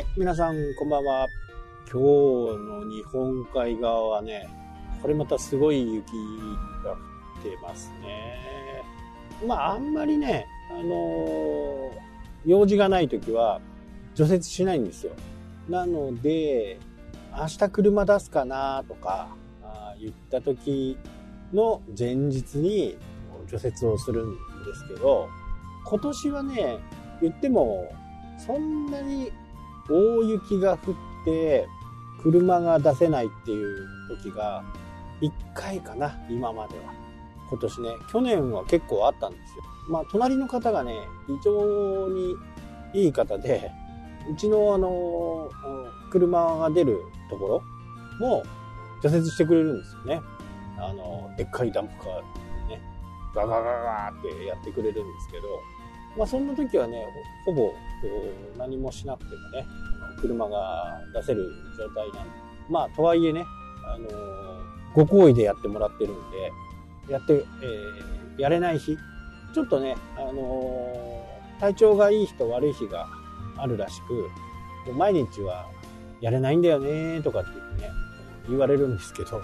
はい、皆さんこんばんは。今日の日本海側はね、これまたすごい雪が降ってますね。まあ、あんまりね、あのー用事がない時は除雪しないんですよ。なので、明日車出すかなとかあ言った時の前日に除雪をするんですけど、今年はね、言ってもそんなに大雪が降って車が出せないっていう時が1回かな、今までは。今年ね、去年は結構あったんですよ。まあ、隣の方がね、非常にいい方で、うちのあの、車が出るところも除雪してくれるんですよね。あの、でっかいダンプカーでね、ガガガガってやってくれるんですけど、まあそんな時はね、ほぼ何もしなくてもね、車が出せる状態なんで、まあとはいえね、あのご好意でやってもらってるんで、やって、えーやれない日、ちょっとね、あの体調がいい日と悪い日があるらしく、毎日はやれないんだよねとかって言ってね、言われるんですけど、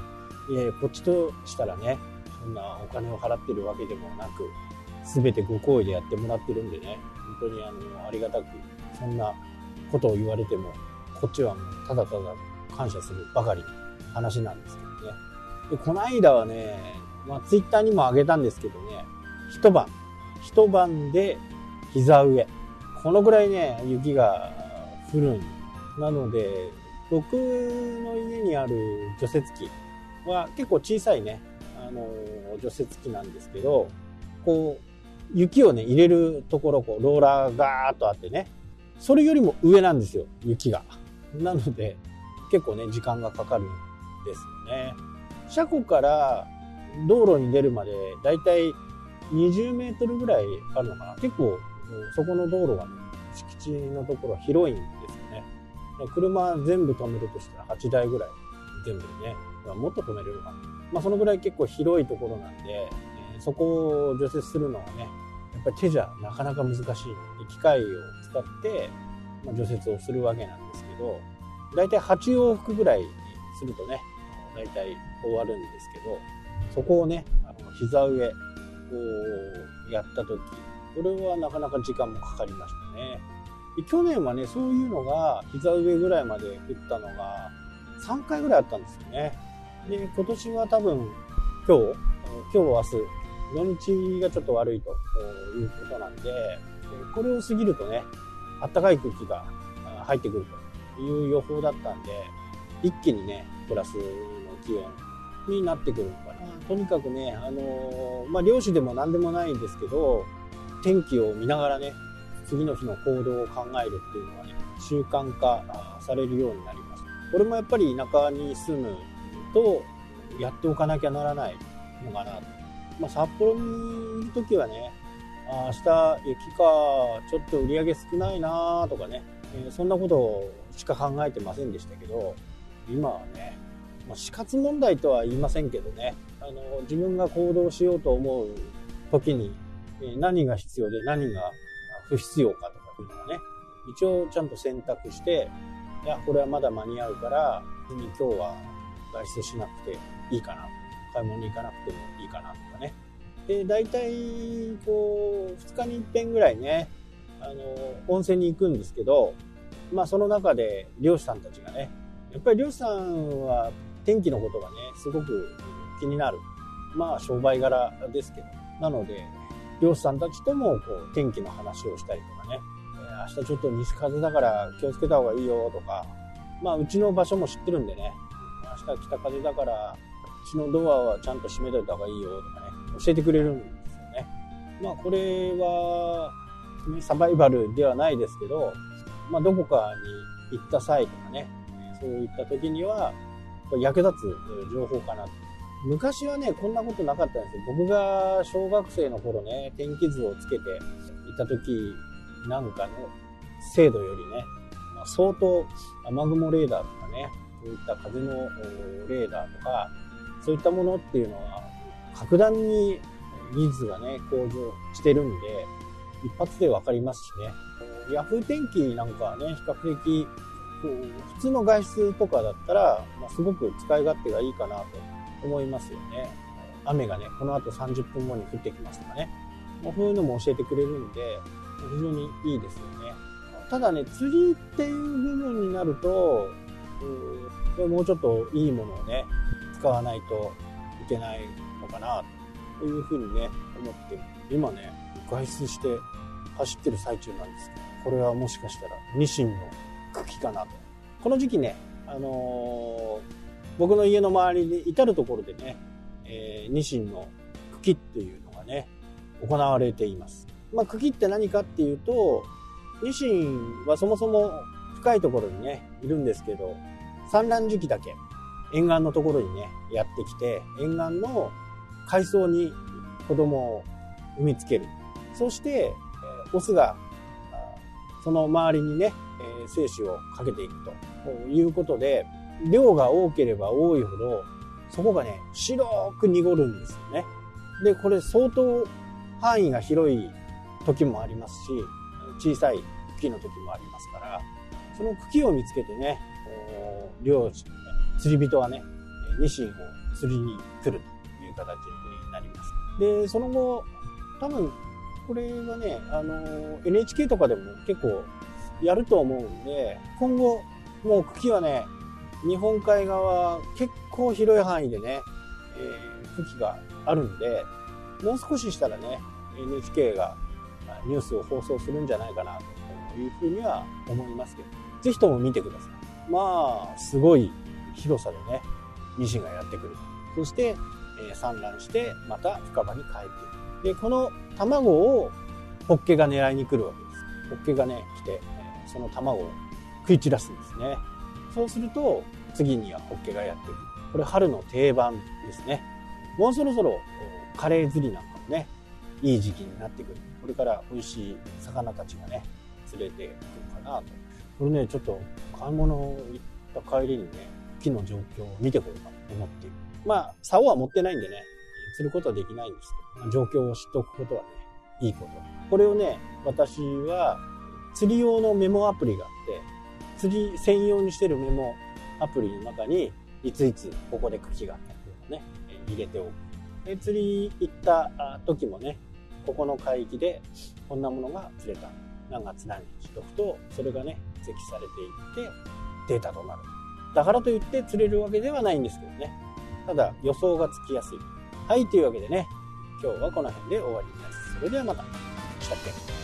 いやいや、こっちとしたらね、そんなお金を払ってるわけでもなく、すべてご好意でやってもらってるんでね、本当にあの、ありがたく、そんなことを言われても、こっちはもうただただ感謝するばかりの話なんですけどね。で、この間はね、まあツイッターにも上げたんですけどね、一晩、一晩で膝上。このぐらいね、雪が降るん。なので、僕の家にある除雪機は結構小さいね、あの、除雪機なんですけど、こう、雪をね、入れるところ、こう、ローラーがーっとあってね、それよりも上なんですよ、雪が。なので、結構ね、時間がかかるんですよね。車庫から道路に出るまで、だいたい20メートルぐらいあるのかな。結構、そこの道路がね、敷地のところは広いんですよね。車全部止めるとしたら8台ぐらい全部でね、もっと止めれるかな。まあそのぐらい結構広いところなんで、そこを除雪するのはね、やっぱり手じゃなかなか難しいので、機械を使って、ま、除雪をするわけなんですけど、だいたい8往復ぐらいにするとね、だいたい終わるんですけど、そこをね、あの膝上をやった時、これはなかなか時間もかかりましたね。去年はね、そういうのが膝上ぐらいまで降ったのが3回ぐらいあったんですよね。で、今年は多分今日、今日明日、土日がちょっと悪いということなんで、でこれを過ぎるとね、暖かい空気があ入ってくるという予報だったんで、一気にね、プラスの気温になってくるのかな。とにかくね、あのーまあ、漁師でも何でもないんですけど、天気を見ながらね、次の日の行動を考えるっていうのはね、習慣化あされるようになります。これもやっぱり田舎に住むと、やっておかなきゃならないのかなと。まあ、札幌にいるときはね、あ明日雪か、ちょっと売り上げ少ないなとかね、えーそんなことしか考えてませんでしたけど、今はね、まあ、死活問題とは言いませんけどね、あの、自分が行動しようと思う時に、何が必要で何が不必要かとかっていうのはね、一応ちゃんと選択して、いや、これはまだ間に合うから、別に今日は外出しなくていいかな。買い物に行かなくてもいいかなとかね。で、大体、こう、2日に一遍ぐらいね、あの、温泉に行くんですけど、まあその中で漁師さんたちがね、やっぱり漁師さんは天気のことがね、すごく気になる。まあ商売柄ですけど。なので、漁師さんたちともこう天気の話をしたりとかね、え明日ちょっと西風だから気をつけた方がいいよとか、まあうちの場所も知ってるんでね、明日北風だから、ちのドアはちゃんと閉めといた方がいいよとかね、教えてくれるんですよね。まあこれは、ねサバイバルではないですけど、まあどこかに行った際とかね、そういった時には、役立つ情報かなと。昔はね、こんなことなかったんですよ。僕が小学生の頃ね、天気図をつけていた時なんかの精度よりね、ま、相当雨雲レーダーとかね、そういった風のレーダーとか、そういったものっていうのは、格段に技術がね、向上してるんで、一発でわかりますしね。ヤフー天気なんかはね、比較的、こう普通の外出とかだったら、まあ、すごく使い勝手がいいかなと思いますよね。雨がね、この後30分後に降ってきますとかね。そういうのも教えてくれるんで、非常にいいですよね。ただね、釣りっていう部分になると、うん、もうちょっといいものをね、使わないといけないのかな、というふうにね、思って今ね、外出して走ってる最中なんですけど、これはもしかしたらニシンの茎かなと。この時期ね、あのー、僕の家の周りで至るところでね、えー、ニシンの茎っていうのがね、行われています。まあ、茎って何かっていうと、ニシンはそもそも深いところにね、いるんですけど、産卵時期だけ沿岸のところにね、やってきて、沿岸の海藻に子供を産みつける。そして、オスがその周りにね、精子をかけていくということで、量が多ければ多いほど、そこがね、白く濁るんですよね。で、これ相当範囲が広い時もありますし、小さい茎の時もありますから、その茎を見つけてね、漁師、釣り人はね、ニシンを釣りに来るという形になります。で、その後、多分、これはね、あの、NHK とかでも結構やると思うんで、今後、もう茎はね、日本海側、結構広い範囲でね、えー、茎があるんで、もう少ししたらね、NHK がニュースを放送するんじゃないかなというふうには思いますけど、ぜひとも見てください。まあ、すごい広さでね、ニシンがやってくる。そして、え、産卵して、また深場に帰っていく。で、この卵をホッケが狙いに来るわけです。ホッケがね、来て、えその卵を食い散らすんですね。そうすると、次にはホッケがやってくる。これ春の定番ですね。もうそろそろカレー釣りなんかもね、いい時期になってくる。これから美味しい魚たちがね、釣れてくるかなと。これね、ちょっと買い物行った帰りにね、木の状況を見てこようかと思っている。まあ、竿は持ってないんでね、釣ることはできないんですけど、状況を知っておくことはね、いいこと。これをね、私は釣り用のメモアプリがあって、釣り専用にしてるメモアプリの中に、いついつここで茎があったりとかね、入れておく。で釣り行った時もね、ここの海域でこんなものが釣れた。何月何日とくと、それがね、積されていってデータとなる。だからといって釣れるわけではないんですけどね。ただ予想がつきやすい。はい、というわけでね、今日はこの辺で終わりです。それではまた。したっけ